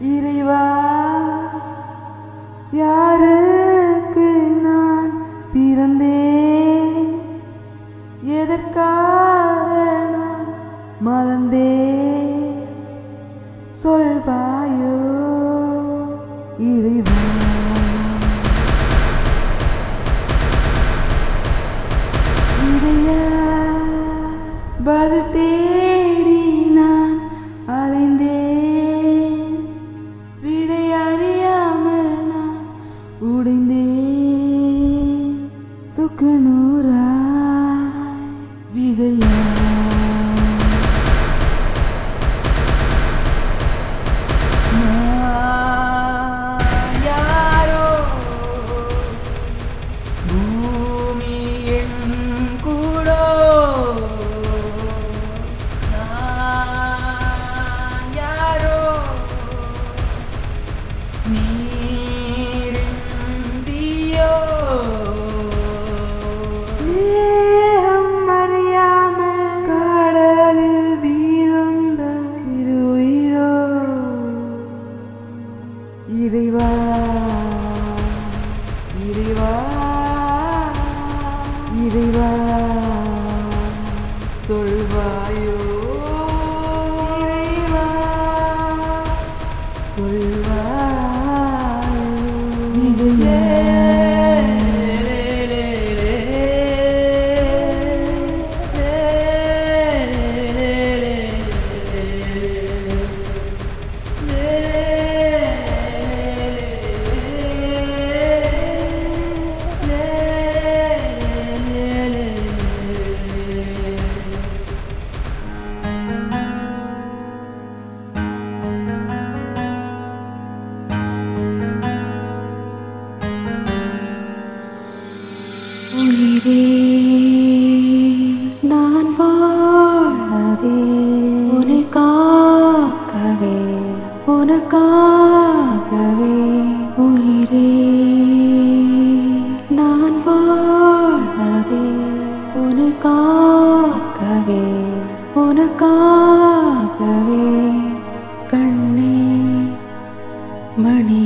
இறைவா யாருக்கு நான் பிறந்தேன்? எதற்காக இறைவா இறைவா சொல்வாயோ? இறைவா சொல் वे हुनका कवे हुनका कवे कण्णे मणि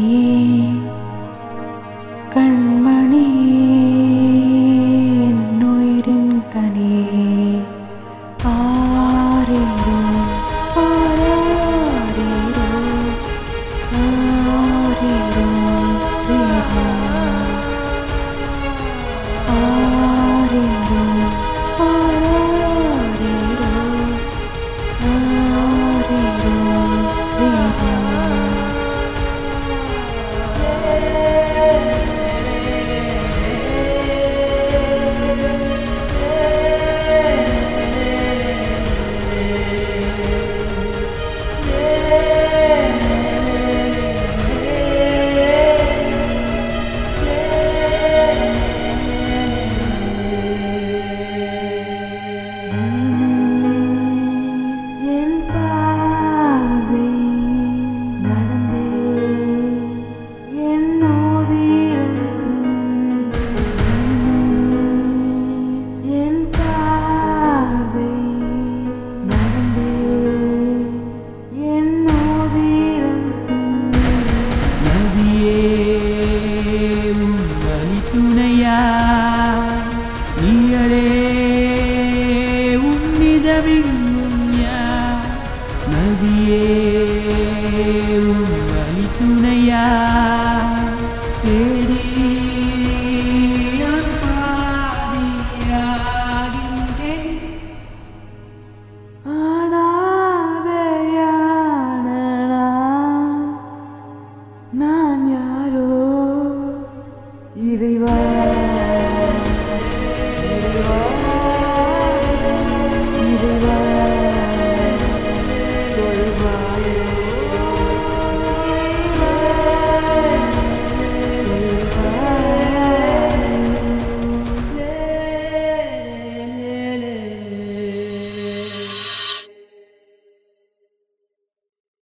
lady.